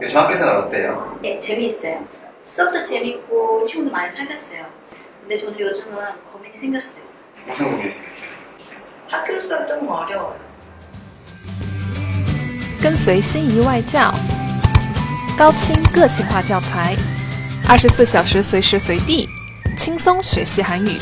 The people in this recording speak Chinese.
이거중학교생활 어때 요? 네, 재미있어 요. 수업도 재밌고 친구도 많이 사귀었어 요. 근데 저는 요즘은 고민이 생겼어 요. 무슨 고민이 생겼어 요? 학교 수업좀어려워 요. 跟随心仪外教，高清个性化教材，二十四小时随时随地，轻松学习韩语。